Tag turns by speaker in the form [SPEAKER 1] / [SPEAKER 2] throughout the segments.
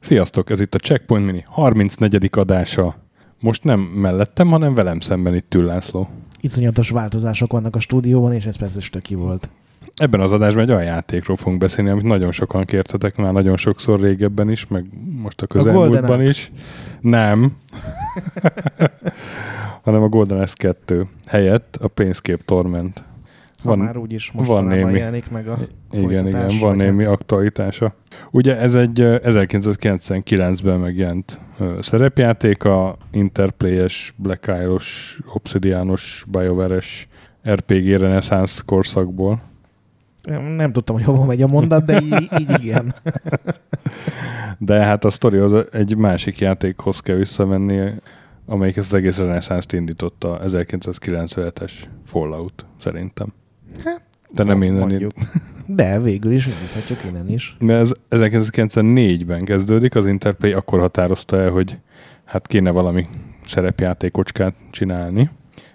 [SPEAKER 1] Sziasztok, ez itt a Checkpoint Mini 34. adása. Most nem mellettem, hanem velem szemben itt ül László.
[SPEAKER 2] Iszonyatos változások vannak a stúdióban, és ez persze stöki volt.
[SPEAKER 1] Ebben az adásban egy olyan játékról fogunk beszélni, amit nagyon sokan kértetek már nagyon sokszor régebben is, meg most a közelmúltban is. Nem. hanem a Golden Axe 2 helyett a Planescape Torment.
[SPEAKER 2] Ha van, már úgyis mostanában van némi, jelenik meg a
[SPEAKER 1] Igen, igen, van némi hát... aktualitása. Ugye ez egy 1999-ben megjelent szerepjáték, a Interplay-es, Black Isle-os, Obsidianos, BioWare-es RPG Renaissance korszakból.
[SPEAKER 2] Nem tudtam, hogy hova megy a mondat, de így, így igen.
[SPEAKER 1] De hát a sztori az egy másik játékhoz kell visszamenni, amelyik ezt az egész reneszánst indította, 1997-es Fallout szerintem. Hát, de nem innen.
[SPEAKER 2] De végül is indíthatjuk innen is.
[SPEAKER 1] Mert ez 1994-ben kezdődik, az Interplay akkor határozta el, hogy hát kéne valami szerepjátékocskát csinálni.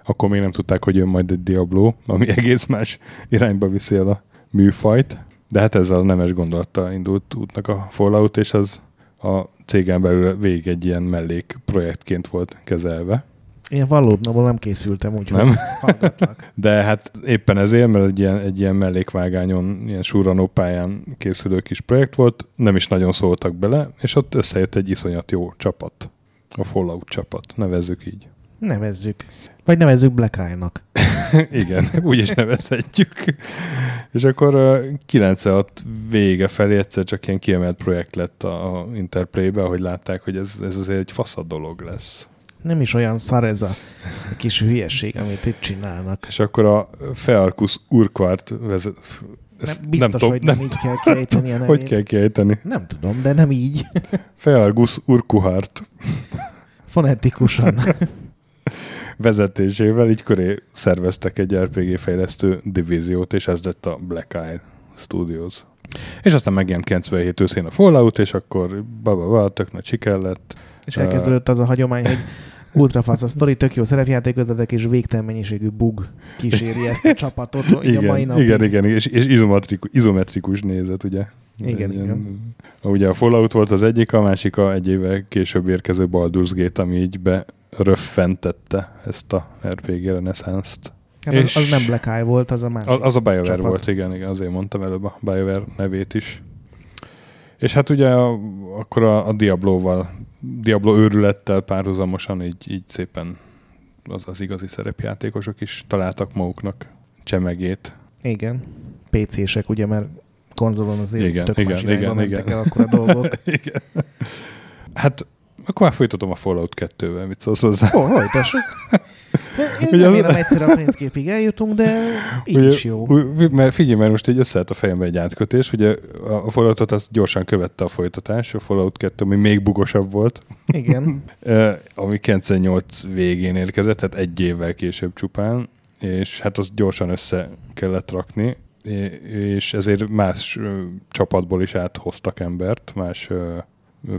[SPEAKER 1] Akkor még nem tudták, hogy jön majd egy Diablo, ami egész más irányba viszi el a műfajt. De hát ezzel a nemes gondolattal indult útnak a Fallout, és az a cégen belül végig egy ilyen mellék projektként volt kezelve.
[SPEAKER 2] Én valódnaból nem készültem, úgyhogy nem? hallgatlak.
[SPEAKER 1] De hát éppen ezért, mert egy ilyen, egy ilyen mellékvágányon, ilyen surranó pályán készülő kis projekt volt, nem is nagyon szóltak bele, és ott összejött egy iszonyat jó csapat. A Fallout csapat, nevezzük így.
[SPEAKER 2] Nevezzük. Vagy nevezzük Black Eye-nak.
[SPEAKER 1] Igen, úgy is nevezhetjük. és akkor 96 vége felé egyszer csak ilyen kiemelt projekt lett a Interplay-be, ahogy látták, hogy ez, ez azért egy faszad dolog lesz.
[SPEAKER 2] Nem is olyan szar ez a kis hülyeség, amit itt csinálnak.
[SPEAKER 1] És akkor a Fearkus Urquhart vezet,
[SPEAKER 2] nem, biztos, nem tudom, hogy nem, nem így kell kiejteni a nevét.
[SPEAKER 1] Hogy kell kiejteni?
[SPEAKER 2] Nem tudom, de nem így.
[SPEAKER 1] Feargus Urquhart.
[SPEAKER 2] Fonetikusan
[SPEAKER 1] vezetésével így köré szerveztek egy RPG fejlesztő divíziót, és ez lett a Black Eye Studios. És aztán megjelent 97 őszén a Fallout, és akkor ba, tök nagy siker lett.
[SPEAKER 2] És elkezdődött az a hagyomány, hogy ultrafasz a sztori, tök jó szerepjátékötetek, és végtelen mennyiségű bug kíséri ezt a csapatot
[SPEAKER 1] igen,
[SPEAKER 2] a mai napig.
[SPEAKER 1] Igen, igen, és, és izometrikus, izometrikus nézet, ugye?
[SPEAKER 2] Igen, Ilyen, igen.
[SPEAKER 1] Ugye a Fallout volt az egyik, a másik a egy éve később érkező Baldur's Gate, ami így be röffentette ezt a RPG reneszánszt.
[SPEAKER 2] Hát és az, az nem Black Eye volt, az a másik
[SPEAKER 1] Az, a BioWare csapat. volt, igen, igen, azért mondtam előbb a BioWare nevét is. És hát ugye a, akkor a, a Diablo-val, Diablo őrülettel párhuzamosan így, így szépen az, az igazi szerepjátékosok is találtak maguknak csemegét.
[SPEAKER 2] Igen. PC-sek, ugye, mert konzolon azért
[SPEAKER 1] igen, tök igen, igen, igen.
[SPEAKER 2] el akkor a dolgok.
[SPEAKER 1] igen. Hát akkor már folytatom a Fallout 2-vel, mit szólsz hozzá?
[SPEAKER 2] Ó, oh, Én Ugye, remélem egyszer a pénzképig eljutunk, de így ugye, is jó.
[SPEAKER 1] Mert figyelj, mert most így összeállt a fejembe egy átkötés, ugye a Falloutot az gyorsan követte a folytatás, a Fallout 2, ami még bugosabb volt.
[SPEAKER 2] Igen.
[SPEAKER 1] ami 98 végén érkezett, tehát egy évvel később csupán, és hát azt gyorsan össze kellett rakni, és ezért más csapatból is áthoztak embert, más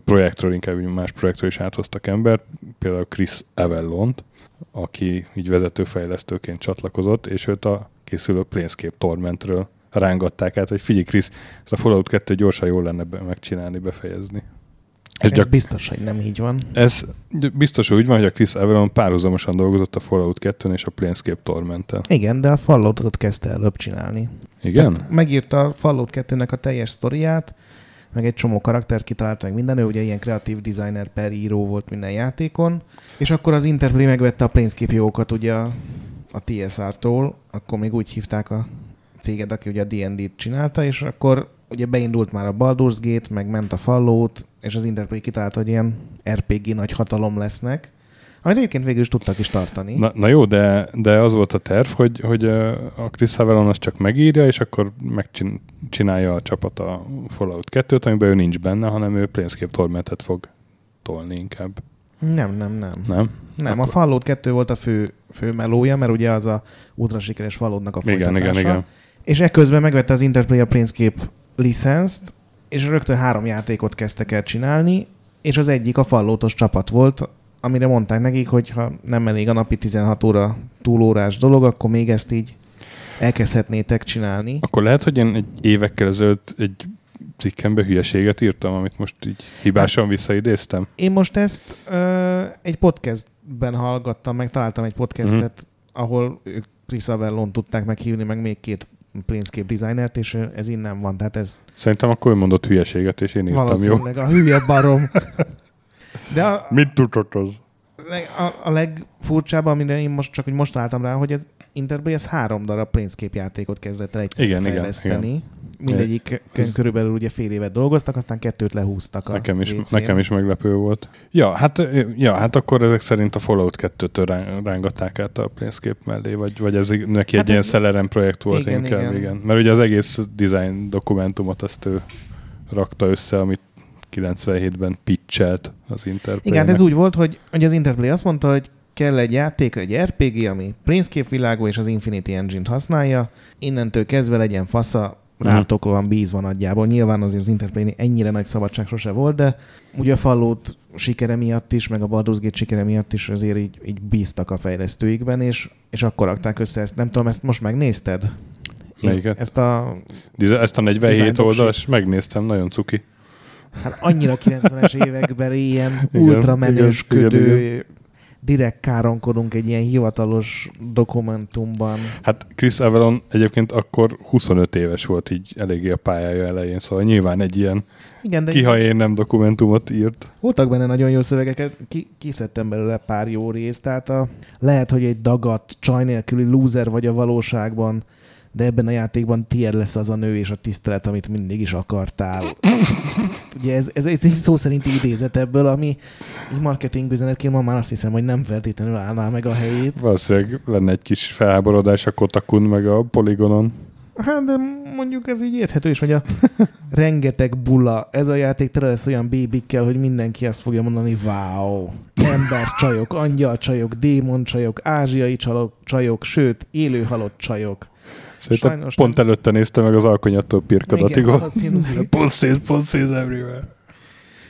[SPEAKER 1] projektről, inkább más projektről is áthoztak embert, például Chris Avellont, aki így vezetőfejlesztőként csatlakozott, és őt a készülő Planescape Tormentről rángatták át, hogy figyelj Chris, ezt a Fallout 2 gyorsan jól lenne be, megcsinálni, befejezni.
[SPEAKER 2] Ez, ez biztos, hogy nem így van.
[SPEAKER 1] Ez biztos, hogy úgy van, hogy a Chris Avellon párhuzamosan dolgozott a Fallout 2 és a Planescape torment
[SPEAKER 2] Igen, de a Falloutot kezdte előbb csinálni.
[SPEAKER 1] Igen? Tehát
[SPEAKER 2] megírta a Fallout 2-nek a teljes sztoriát, meg egy csomó karaktert kitalált, meg minden, ő ugye ilyen kreatív designer per író volt minden játékon, és akkor az Interplay megvette a Planescape jogokat ugye a, a TSR-tól, akkor még úgy hívták a céged, aki ugye a D&D-t csinálta, és akkor ugye beindult már a Baldur's Gate, meg ment a Fallout, és az Interplay kitalálta, hogy ilyen RPG nagy hatalom lesznek, amit egyébként végül is tudtak is tartani.
[SPEAKER 1] Na, na jó, de, de az volt a terv, hogy, hogy a Chris Havelon azt csak megírja, és akkor megcsinálja a csapat a Fallout 2-t, amiben ő nincs benne, hanem ő Planescape Tormentet fog tolni inkább.
[SPEAKER 2] Nem, nem, nem.
[SPEAKER 1] Nem?
[SPEAKER 2] Nem, akkor... a Fallout 2 volt a fő, fő melója, mert ugye az a ultra sikeres Falloutnak a folytatása.
[SPEAKER 1] Igen, igen, igen.
[SPEAKER 2] És ekközben megvette az Interplay a Planescape licenszt, és rögtön három játékot kezdtek el csinálni, és az egyik a Falloutos csapat volt, amire mondták nekik, hogy ha nem elég a napi 16 óra túlórás dolog, akkor még ezt így elkezdhetnétek csinálni.
[SPEAKER 1] Akkor lehet, hogy én egy évekkel ezelőtt egy cikkembe hülyeséget írtam, amit most így hibásan visszaidéztem.
[SPEAKER 2] Én most ezt ö, egy podcastben hallgattam, meg találtam egy podcastet, mm. ahol ők Chris Avellon tudták meghívni, meg még két Planescape designert, és ez innen van. Tehát ez
[SPEAKER 1] Szerintem akkor ő mondott hülyeséget, és én írtam, jó?
[SPEAKER 2] a hülye barom. De a,
[SPEAKER 1] Mit tudott az?
[SPEAKER 2] a, a legfurcsább, amire én most csak hogy most álltam rá, hogy ez Interplay ez három darab Planescape játékot kezdett el egyszerűen
[SPEAKER 1] Igen, igen,
[SPEAKER 2] fejleszteni.
[SPEAKER 1] igen.
[SPEAKER 2] Mindegyik
[SPEAKER 1] Ez-
[SPEAKER 2] körülbelül ugye fél évet dolgoztak, aztán kettőt lehúztak a
[SPEAKER 1] Nekem is,
[SPEAKER 2] WC-n.
[SPEAKER 1] nekem is meglepő volt. Ja hát, ja, hát akkor ezek szerint a Fallout 2-től rá- rángatták át a Planescape mellé, vagy, vagy ez neki
[SPEAKER 2] Hát
[SPEAKER 1] egy ilyen
[SPEAKER 2] ez-
[SPEAKER 1] Celeron projekt volt
[SPEAKER 2] Igen,
[SPEAKER 1] inkább, igen.
[SPEAKER 2] igen.
[SPEAKER 1] igen. Mert ugye az egész design dokumentumot azt ő rakta össze, amit 97-ben pitchelt az Interplay.
[SPEAKER 2] Igen, ez úgy volt, hogy, hogy az Interplay azt mondta, hogy kell egy játék, egy RPG, ami Planescape világú és az Infinity Engine-t használja. Innentől kezdve legyen fasza, rátok van bízva nagyjából. Nyilván azért az Interplay ennyire nagy szabadság sose volt, de ugye a Fallout sikere miatt is, meg a Baldur's Gate sikere miatt is azért így, így bíztak a fejlesztőikben, és, és akkor rakták össze ezt. Nem tudom, ezt most megnézted? Én
[SPEAKER 1] Melyiket?
[SPEAKER 2] Ezt a
[SPEAKER 1] Ezt a 47
[SPEAKER 2] Design
[SPEAKER 1] oldalas megnéztem, nagyon cuki.
[SPEAKER 2] Hát annyira 90-es években ilyen ultramenősködő, direkt káronkodunk egy ilyen hivatalos dokumentumban.
[SPEAKER 1] Hát Chris Avalon egyébként akkor 25 éves volt így eléggé a pályája elején, szóval nyilván egy ilyen
[SPEAKER 2] Igen, de
[SPEAKER 1] ki, ha én nem dokumentumot írt.
[SPEAKER 2] voltak benne nagyon jó szövegeket, ki, kiszedtem belőle pár jó részt, tehát a, lehet, hogy egy dagat, csaj nélküli loser vagy a valóságban, de ebben a játékban tiéd lesz az a nő és a tisztelet, amit mindig is akartál. Ugye ez, ez, ez egy szó szerinti idézet ebből, ami így marketing üzenetként ma már azt hiszem, hogy nem feltétlenül állná meg a helyét.
[SPEAKER 1] Valószínűleg lenne egy kis felháborodás a Kotakun meg a Polygonon.
[SPEAKER 2] Hát, de mondjuk ez így érthető is, hogy a rengeteg bula, ez a játék tele lesz olyan bébikkel, hogy mindenki azt fogja mondani, wow, ember csajok, angyal csajok, démon csajok, ázsiai csajok, csajok sőt, élő halott csajok.
[SPEAKER 1] Szerintem
[SPEAKER 2] Sajnos
[SPEAKER 1] pont
[SPEAKER 2] nem.
[SPEAKER 1] előtte nézte meg az alkonyattól
[SPEAKER 2] Igen,
[SPEAKER 1] pirkadatigot.
[SPEAKER 2] valószínűleg.
[SPEAKER 1] Pussies, pussies everywhere.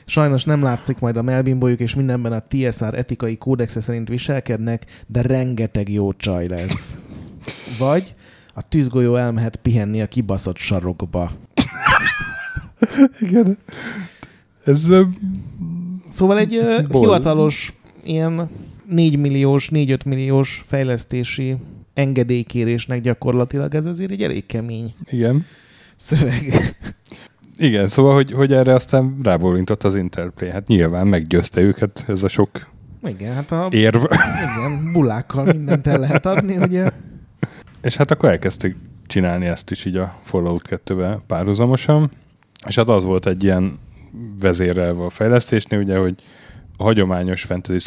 [SPEAKER 2] Sajnos nem látszik majd a melbimbójuk, és mindenben a TSR etikai kódexe szerint viselkednek, de rengeteg jó csaj lesz. Vagy a tűzgolyó elmehet pihenni a kibaszott sarokba.
[SPEAKER 1] Igen. Ez
[SPEAKER 2] Szóval egy
[SPEAKER 1] Bol-
[SPEAKER 2] hivatalos ilyen 4 milliós, 4-5 milliós fejlesztési engedélykérésnek gyakorlatilag ez azért egy elég kemény
[SPEAKER 1] igen.
[SPEAKER 2] szöveg.
[SPEAKER 1] Igen, szóval, hogy, hogy erre aztán rábólintott az Interplay. Hát nyilván meggyőzte őket ez a sok
[SPEAKER 2] Igen, hát a
[SPEAKER 1] érv.
[SPEAKER 2] igen, bulákkal mindent el lehet adni, ugye?
[SPEAKER 1] És hát akkor elkezdték csinálni ezt is így a Fallout 2-vel párhuzamosan. És hát az volt egy ilyen vezérelve a fejlesztésnél, ugye, hogy a hagyományos fantasy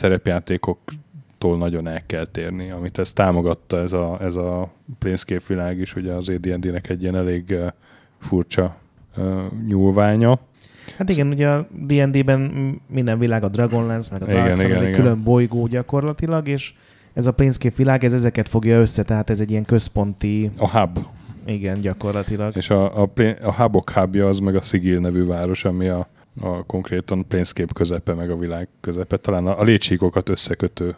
[SPEAKER 1] szerepjátékoktól nagyon el kell térni, amit ez támogatta ez a, ez a Planescape világ is, ugye az AD&D-nek egy ilyen elég furcsa nyúlványa.
[SPEAKER 2] Hát igen, ugye a D&D-ben minden világ a Dragonlance, meg a
[SPEAKER 1] Igen,
[SPEAKER 2] Dark Sun,
[SPEAKER 1] igen,
[SPEAKER 2] egy
[SPEAKER 1] igen.
[SPEAKER 2] külön bolygó gyakorlatilag, és ez a Planescape világ, ez ezeket fogja össze, tehát ez egy ilyen központi,
[SPEAKER 1] A hub.
[SPEAKER 2] igen, gyakorlatilag.
[SPEAKER 1] És a, a, a hubok hubja az meg a Sigil nevű város, ami a, a konkrétan Planescape közepe, meg a világ közepe. Talán a, a létsíkokat összekötő.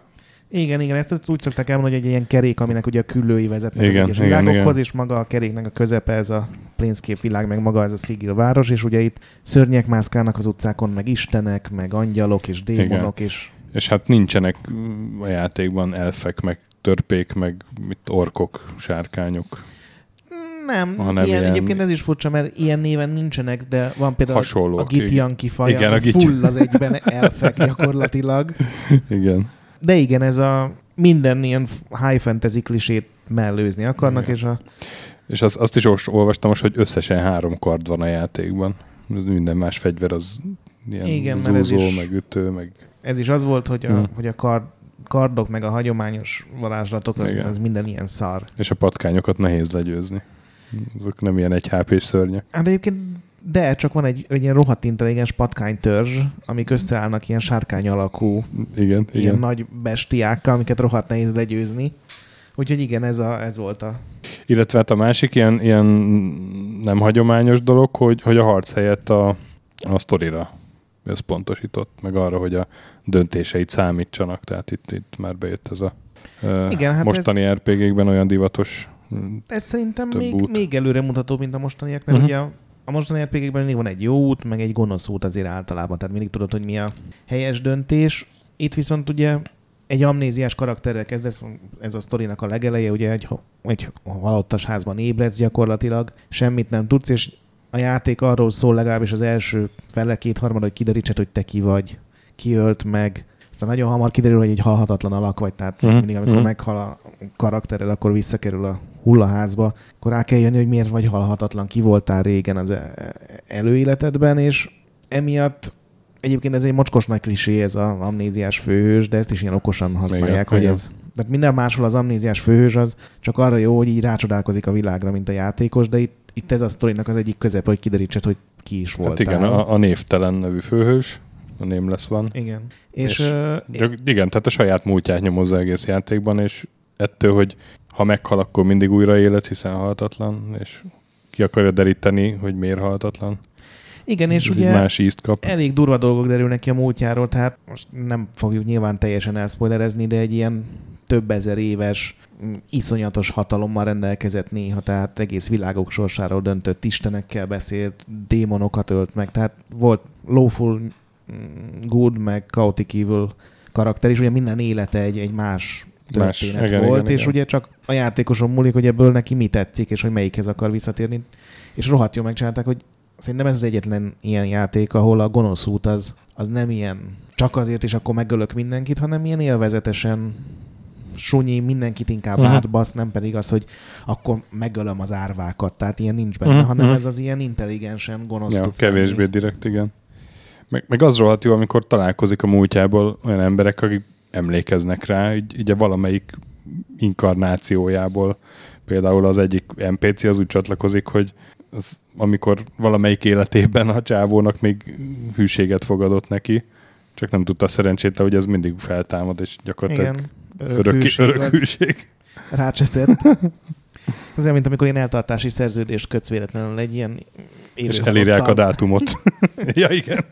[SPEAKER 2] Igen, igen, ezt, ezt úgy szokták elmondani, hogy egy ilyen kerék, aminek ugye a küllői vezetnek
[SPEAKER 1] Igen,
[SPEAKER 2] az egyes
[SPEAKER 1] igen,
[SPEAKER 2] világokhoz,
[SPEAKER 1] igen.
[SPEAKER 2] és maga a keréknek a közepe ez a Planescape világ, meg maga ez a Sigil város, és ugye itt szörnyek mászkálnak az utcákon, meg istenek, meg angyalok, és démonok, és
[SPEAKER 1] És hát nincsenek a játékban elfek, meg törpék, meg mit, orkok, sárkányok.
[SPEAKER 2] nem,
[SPEAKER 1] Hanem
[SPEAKER 2] ilyen,
[SPEAKER 1] ilyen-
[SPEAKER 2] egyébként ez is furcsa, mert ilyen néven nincsenek, de van például
[SPEAKER 1] Hasonlók,
[SPEAKER 2] a Gitianki faj,
[SPEAKER 1] Igen,
[SPEAKER 2] igen,
[SPEAKER 1] a
[SPEAKER 2] full az egyben elfek gyakorlatilag.
[SPEAKER 1] Igen.
[SPEAKER 2] De igen, ez a minden ilyen high fantasy klisét mellőzni akarnak,
[SPEAKER 1] Igen.
[SPEAKER 2] és a
[SPEAKER 1] És az, azt is olvastam most, hogy összesen három kard van a játékban. Minden más fegyver az ilyen
[SPEAKER 2] Igen,
[SPEAKER 1] zúzó,
[SPEAKER 2] is-
[SPEAKER 1] meg ütő, meg
[SPEAKER 2] ez is az volt, hogy a,
[SPEAKER 1] Hmm.
[SPEAKER 2] hogy a kard, kardok, meg a hagyományos varázslatok, az,
[SPEAKER 1] Igen.
[SPEAKER 2] az minden ilyen szar.
[SPEAKER 1] és a patkányokat nehéz legyőzni. Azok nem ilyen egy hp szörnyek.
[SPEAKER 2] Hát egyébként de csak van egy, egy ilyen rohadt intelligens patkánytörzs, amik összeállnak ilyen sárkány alakú,
[SPEAKER 1] Igen,
[SPEAKER 2] ilyen
[SPEAKER 1] igen.
[SPEAKER 2] nagy bestiákkal, amiket rohadt nehéz legyőzni. Úgyhogy igen, ez, a, ez volt a...
[SPEAKER 1] Illetve hát a másik ilyen, ilyen nem hagyományos dolog, hogy, hogy a harc helyett a, a sztorira összpontosított, meg arra, hogy a döntéseit számítsanak, tehát itt, itt már bejött ez a Igen, hát mostani ez... RPG-kben olyan divatos
[SPEAKER 2] Ez szerintem még, út. még előre mutató, mint a mostaniak, mert uh-huh. ugye a, a mostani RPG-kben mindig van egy jó út, meg egy gonosz út azért általában, tehát mindig tudod, hogy mi a helyes döntés. Itt viszont ugye egy amnéziás karakterrel kezdesz, ez a sztorinak a legeleje, ugye egy, egy halottas házban ébredsz gyakorlatilag, semmit nem tudsz, és a játék arról szól legalábbis az első fele kétharmad, hogy kiderítsed, hogy te ki vagy, ki ölt meg. Aztán nagyon hamar kiderül, hogy egy halhatatlan alak vagy, tehát uh-huh. mindig, amikor uh-huh. meghal a karaktered, akkor visszakerül a hullaházba, akkor rá kell jönni, hogy miért vagy halhatatlan, ki voltál régen az e- előéletedben, és emiatt Egyébként ez egy mocskos nagy klisé, ez az amnéziás főhős, de ezt is ilyen okosan használják, igen, hogy igen. ez... Tehát minden máshol az amnéziás főhős az csak arra jó, hogy így rácsodálkozik a világra, mint a játékos, de itt, itt ez a sztorinak az egyik közepe, hogy kiderítsed, hogy ki is volt.
[SPEAKER 1] Hát igen, a, a névtelen nevű főhős, a lesz van.
[SPEAKER 2] Igen.
[SPEAKER 1] És, és uh, igen, tehát a saját múltját nyomozza egész játékban, és ettől, hogy ha meghal, akkor mindig újra élet, hiszen halhatatlan, és ki akarja deríteni, hogy miért halhatatlan.
[SPEAKER 2] Igen, és ugye más ízt kap. elég durva dolgok derülnek ki a múltjáról, tehát most nem fogjuk nyilván teljesen elspoilerezni, de egy ilyen több ezer éves iszonyatos hatalommal rendelkezett néha, tehát egész világok sorsáról döntött, istenekkel beszélt, démonokat ölt meg, tehát volt lawful mm, good, meg chaotic evil karakter, és ugye minden élete egy, egy más történet más, igen, volt, igen, és igen. ugye csak a játékoson múlik, hogy ebből neki mi tetszik, és hogy melyikhez akar visszatérni. És rohadt jól megcsinálták, hogy Szerintem ez az egyetlen ilyen játék, ahol a gonosz út az, az nem ilyen csak azért is akkor megölök mindenkit, hanem ilyen élvezetesen sunyi, mindenkit inkább uh-huh. átbasz, nem pedig az, hogy akkor megölöm az árvákat. Tehát ilyen nincs benne, uh-huh. hanem mhm. ez az ilyen intelligensen gonosz ja,
[SPEAKER 1] Kevésbé lenni. direkt, igen. Meg, meg az rohadt jó, amikor találkozik a múltjából olyan emberek, akik emlékeznek rá, így, így valamelyik inkarnációjából. Például az egyik NPC az úgy csatlakozik, hogy az, amikor valamelyik életében a csávónak még hűséget fogadott neki, csak nem tudta szerencsétlen, hogy ez mindig feltámad, és gyakorlatilag Igen, örök, örök, hűség, örök hűség.
[SPEAKER 2] Rácseszett. Az olyan, mint amikor én eltartási szerződést kötsz véletlenül egy ilyen
[SPEAKER 1] És elírják a dátumot. ja, igen.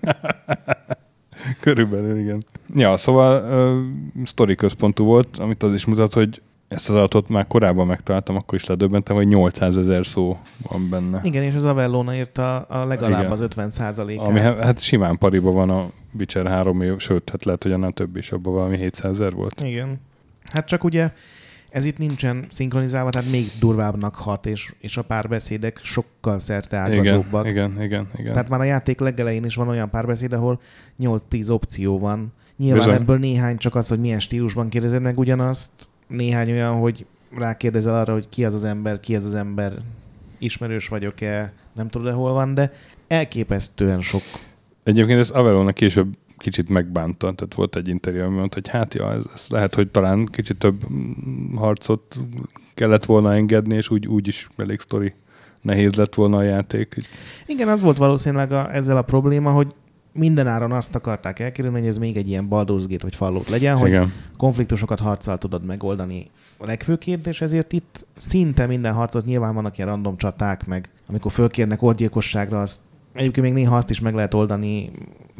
[SPEAKER 1] Körülbelül, igen. Ja, szóval uh, sztori központú volt, amit az is mutat, hogy ezt az adatot már korábban megtaláltam, akkor is ledöbbentem, hogy 800 ezer szó van benne.
[SPEAKER 2] Igen, és az Avellona írta a legalább Igen. az 50 százalékát.
[SPEAKER 1] Ami hát simán pariba van a Witcher 3 év, sőt, hát lehet, hogy annál több is, abban valami 700 ezer volt.
[SPEAKER 2] Igen. Hát csak ugye ez itt nincsen szinkronizálva, tehát még durvábbnak hat, és, és a párbeszédek sokkal szerte ágazóbbak.
[SPEAKER 1] Igen, igen, igen, igen.
[SPEAKER 2] Tehát már a játék legelején is van olyan párbeszéd, ahol 8-10 opció van. Nyilván Bizony. ebből néhány csak az, hogy milyen stílusban kérdezed meg ugyanazt, néhány olyan, hogy rákérdezel arra, hogy ki az az ember, ki az az ember, ismerős vagyok-e, nem tudod-e hol van, de elképesztően sok.
[SPEAKER 1] Egyébként ez Avalonnak később kicsit megbánta, tehát volt egy interjú, ami mondta, hogy hát ja, ez, ez lehet, hogy talán kicsit több harcot kellett volna engedni, és úgy, úgy is elég sztori nehéz lett volna a játék.
[SPEAKER 2] Igen, az volt valószínűleg a, ezzel a probléma, hogy mindenáron azt akarták elkerülni, hogy ez még egy ilyen Baldur's Gate vagy Fallout legyen, hogy Igen. konfliktusokat harccal tudod megoldani a legfőként, és ezért itt szinte minden harcot nyilván vannak ilyen random csaták, meg amikor fölkérnek orgyilkosságra, azt egyébként még néha azt is meg lehet oldani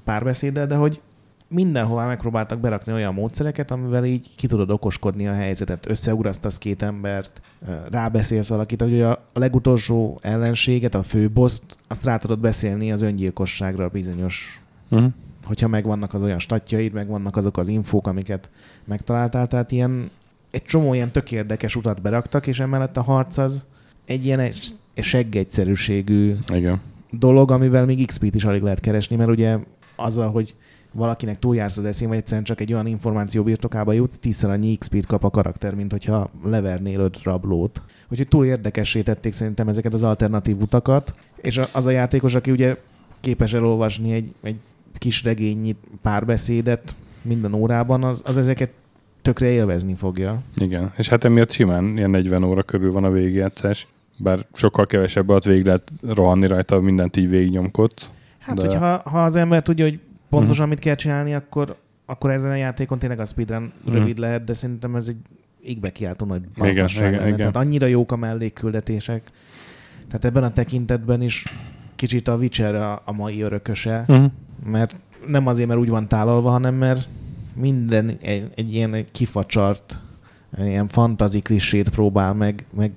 [SPEAKER 2] párbeszéddel, de hogy mindenhová megpróbáltak berakni olyan módszereket, amivel így ki tudod okoskodni a helyzetet, összeugrasztasz két embert, rábeszélsz valakit, hogy a legutolsó ellenséget, a főboszt, azt rá tudod beszélni az öngyilkosságra bizonyos uh-huh. hogyha megvannak az olyan statjaid, megvannak azok az infók, amiket megtaláltál, tehát ilyen egy csomó ilyen tök érdekes utat beraktak, és emellett a harc az egy ilyen egy, egy seggegyszerűségű
[SPEAKER 1] Igen.
[SPEAKER 2] dolog, amivel még XP-t is alig lehet keresni, mert ugye azzal, hogy valakinek túljársz az eszén, vagy egyszerűen csak egy olyan információ birtokába jutsz, tízszer annyi XP-t kap a karakter, mint hogyha levernél öt rablót. Úgyhogy túl érdekessé tették szerintem ezeket az alternatív utakat, és az a játékos, aki ugye képes elolvasni egy, egy kis regényi párbeszédet minden órában, az, az ezeket tökre élvezni fogja.
[SPEAKER 1] Igen, és hát emiatt simán ilyen 40 óra körül van a végigjátszás, bár sokkal kevesebb alatt végig lehet rohanni rajta, mindent így végignyomkodsz.
[SPEAKER 2] Hát, de... hogyha ha az ember tudja, hogy pontosan uh-huh. mit kell csinálni, akkor, akkor ezen a játékon tényleg a speedrun uh-huh. rövid lehet, de szerintem ez egy égbe kiáltó nagy balfasság igen, igen, Tehát annyira jók a mellékküldetések. Tehát ebben a tekintetben is kicsit a Witcher a, a mai örököse, uh-huh. mert nem azért, mert úgy van tálalva, hanem mert minden egy, egy ilyen kifacsart, ilyen fantazi klissét próbál meg, meg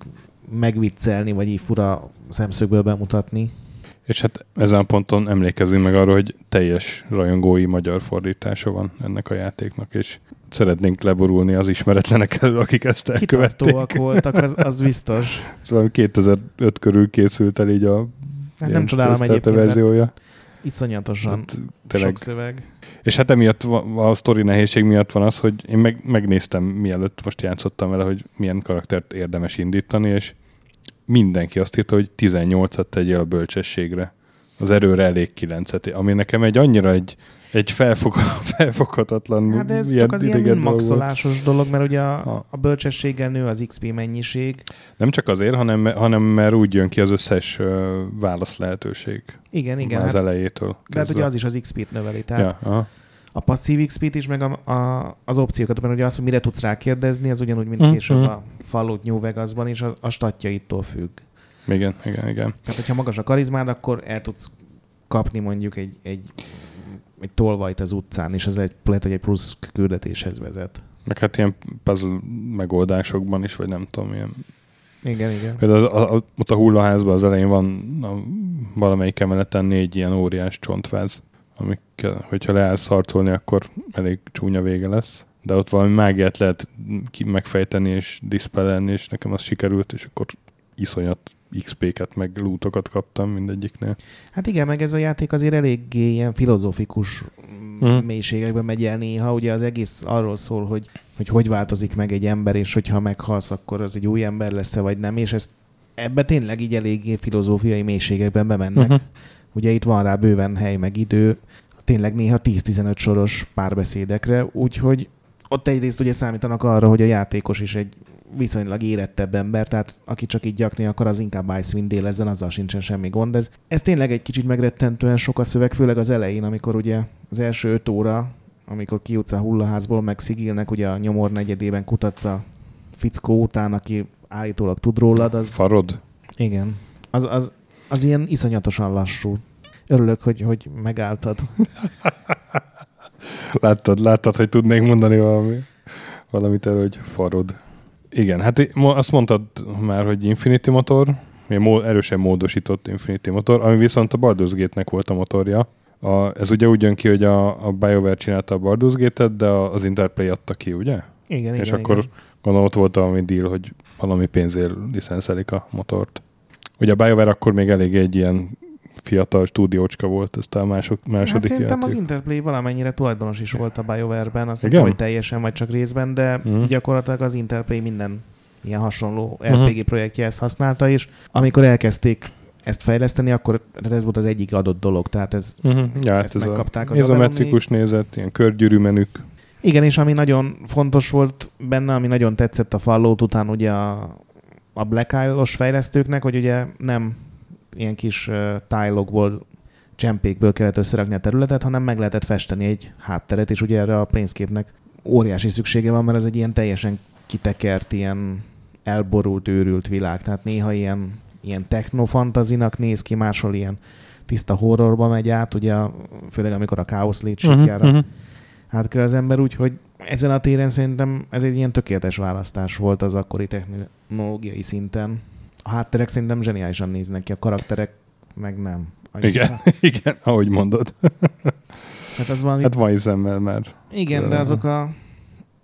[SPEAKER 2] megviccelni, vagy így fura szemszögből bemutatni.
[SPEAKER 1] És hát ezen a ponton emlékezzünk meg arra, hogy teljes rajongói magyar fordítása van ennek a játéknak, és szeretnénk leborulni az ismeretlenek elől, akik ezt elkövették.
[SPEAKER 2] Kitartóak voltak, az, az biztos.
[SPEAKER 1] Szóval 2005 körül készült el így a
[SPEAKER 2] Hát nem csodálom egyébként,
[SPEAKER 1] verziója.
[SPEAKER 2] iszonyatosan
[SPEAKER 1] Hát, tényleg.
[SPEAKER 2] sok szöveg.
[SPEAKER 1] És hát emiatt a sztori nehézség miatt van az, hogy én meg, megnéztem mielőtt most játszottam vele, hogy milyen karaktert érdemes indítani, és mindenki azt írta, hogy 18-at tegyél a bölcsességre. Az erőre elég 9-et, ami nekem egy annyira egy, egy felfog, felfoghatatlan
[SPEAKER 2] Hát de ez csak az ilyen
[SPEAKER 1] dolog
[SPEAKER 2] maxolásos dolog, mert ugye a, a bölcsességgel nő az XP mennyiség.
[SPEAKER 1] Nem csak azért, hanem, hanem mert úgy jön ki az összes válasz lehetőség
[SPEAKER 2] Igen, igen.
[SPEAKER 1] az
[SPEAKER 2] Hát,
[SPEAKER 1] elejétől.
[SPEAKER 2] de hát ugye az is az XP-t növeli. Tehát
[SPEAKER 1] Ja, aha.
[SPEAKER 2] A passzív XP-t is, meg a, a, az opciókat, mert ugye az, hogy mire tudsz rákérdezni, az ugyanúgy, mint
[SPEAKER 1] Mhm,
[SPEAKER 2] később a Fallout New Vegasban is, a, a statjaitól függ.
[SPEAKER 1] Igen, igen, igen.
[SPEAKER 2] Tehát, hogyha magas a karizmád, akkor el tudsz kapni mondjuk egy, egy, egy tolvajt az utcán, és ez egy, lehet, hogy egy plusz küldetéshez vezet.
[SPEAKER 1] Meg hát ilyen puzzle megoldásokban is, vagy nem tudom, ilyen
[SPEAKER 2] Igen, igen.
[SPEAKER 1] Például a, a, ott a hullaházban az elején van a, valamelyik emeleten négy ilyen óriás csontváz, amik, hogyha leállsz harcolni, akkor elég csúnya vége lesz. De ott valami mágiát lehet megfejteni és diszpellelni, és nekem az sikerült, és akkor iszonyat XP-ket, meg lootokat kaptam mindegyiknél.
[SPEAKER 2] Hát igen, meg ez a játék azért eléggé ilyen filozófikus
[SPEAKER 1] Mhm.
[SPEAKER 2] mm. mélységekbe megy el néha. Ugye az egész arról szól, hogy, hogy hogy változik meg egy ember, és hogyha meghalsz, akkor az egy új ember lesz-e, vagy nem, és ezt ebbe tényleg így eléggé filozófiai mélységekben bemennek.
[SPEAKER 1] Mhm.
[SPEAKER 2] Ugye itt van rá bőven hely, meg idő, tényleg néha 10-15 soros párbeszédekre, úgyhogy ott egyrészt ugye számítanak arra, hogy a játékos is egy viszonylag érettebb ember, tehát aki csak így gyakni akar, az inkább Icewind délezzen, azzal sincsen semmi gond. Ez, ez tényleg egy kicsit megrettentően sok a szöveg, főleg az elején, amikor ugye az első öt óra, amikor kijutsz a hullaházból, meg Szigilnek ugye a nyomor negyedében kutatsz a fickó után, aki állítólag tud rólad, az...
[SPEAKER 1] Farod?
[SPEAKER 2] Igen. Az, az, az ilyen iszonyatosan lassú. Örülök, hogy, hogy megálltad.
[SPEAKER 1] Láttad, láttad, hogy tudnék mondani valami, valamit erről, hogy farod. Igen, hát azt mondtad már, hogy Infinity motor, erősen módosított Infinity motor, ami viszont a Baldur's Gate-nek volt a motorja. A, ez ugye úgy jön ki, hogy a, a BioWare csinálta a Baldur's Gate-et, de az Interplay adta ki, ugye?
[SPEAKER 2] Igen,
[SPEAKER 1] És
[SPEAKER 2] igen,
[SPEAKER 1] akkor
[SPEAKER 2] igen.
[SPEAKER 1] Gondolom ott volt valami deal, hogy valami pénzért licenszelik a motort. Ugye a BioWare akkor még elég egy ilyen fiatal stúdiócska volt, ezt a mások,
[SPEAKER 2] Hát
[SPEAKER 1] második
[SPEAKER 2] szerintem
[SPEAKER 1] játék.
[SPEAKER 2] az Interplay valamennyire tulajdonos is volt a BioWare-ben, azt nem tudom, hogy teljesen vagy csak részben, de
[SPEAKER 1] Mhm.
[SPEAKER 2] gyakorlatilag az Interplay minden ilyen hasonló
[SPEAKER 1] Mhm.
[SPEAKER 2] RPG projektje ezt használta, és amikor elkezdték ezt fejleszteni, akkor ez volt az egyik adott dolog, tehát ez
[SPEAKER 1] Uh-huh. Ja, hát
[SPEAKER 2] Ezt
[SPEAKER 1] ez
[SPEAKER 2] megkapták
[SPEAKER 1] a
[SPEAKER 2] az
[SPEAKER 1] izometrikus nézet, ilyen körgyűrű menük.
[SPEAKER 2] Igen, és ami nagyon fontos volt benne, ami nagyon tetszett a Fallout után ugye a, a Black Isle-os fejlesztőknek, hogy ugye nem ilyen kis uh, tájlokból, csempékből kellett összerakni a területet, hanem meg lehetett festeni egy hátteret, és ugye erre a Planescape-nek óriási szüksége van, mert ez egy ilyen teljesen kitekert, ilyen elborult, őrült világ. Tehát néha ilyen, ilyen technofantazinak néz ki, máshol ilyen tiszta horrorba megy át, ugye főleg amikor a Chaos Lead uh-huh,
[SPEAKER 1] uh-huh.
[SPEAKER 2] Hát kell az ember úgy, hogy ezen a téren szerintem ez egy ilyen tökéletes választás volt az akkori technológiai szinten. A hátterek szerintem zseniálisan néznek ki, a karakterek meg nem. Annyira.
[SPEAKER 1] Igen, igen, ahogy mondod.
[SPEAKER 2] Hát az valami...
[SPEAKER 1] Hát van szemmel már.
[SPEAKER 2] igen, de azok a...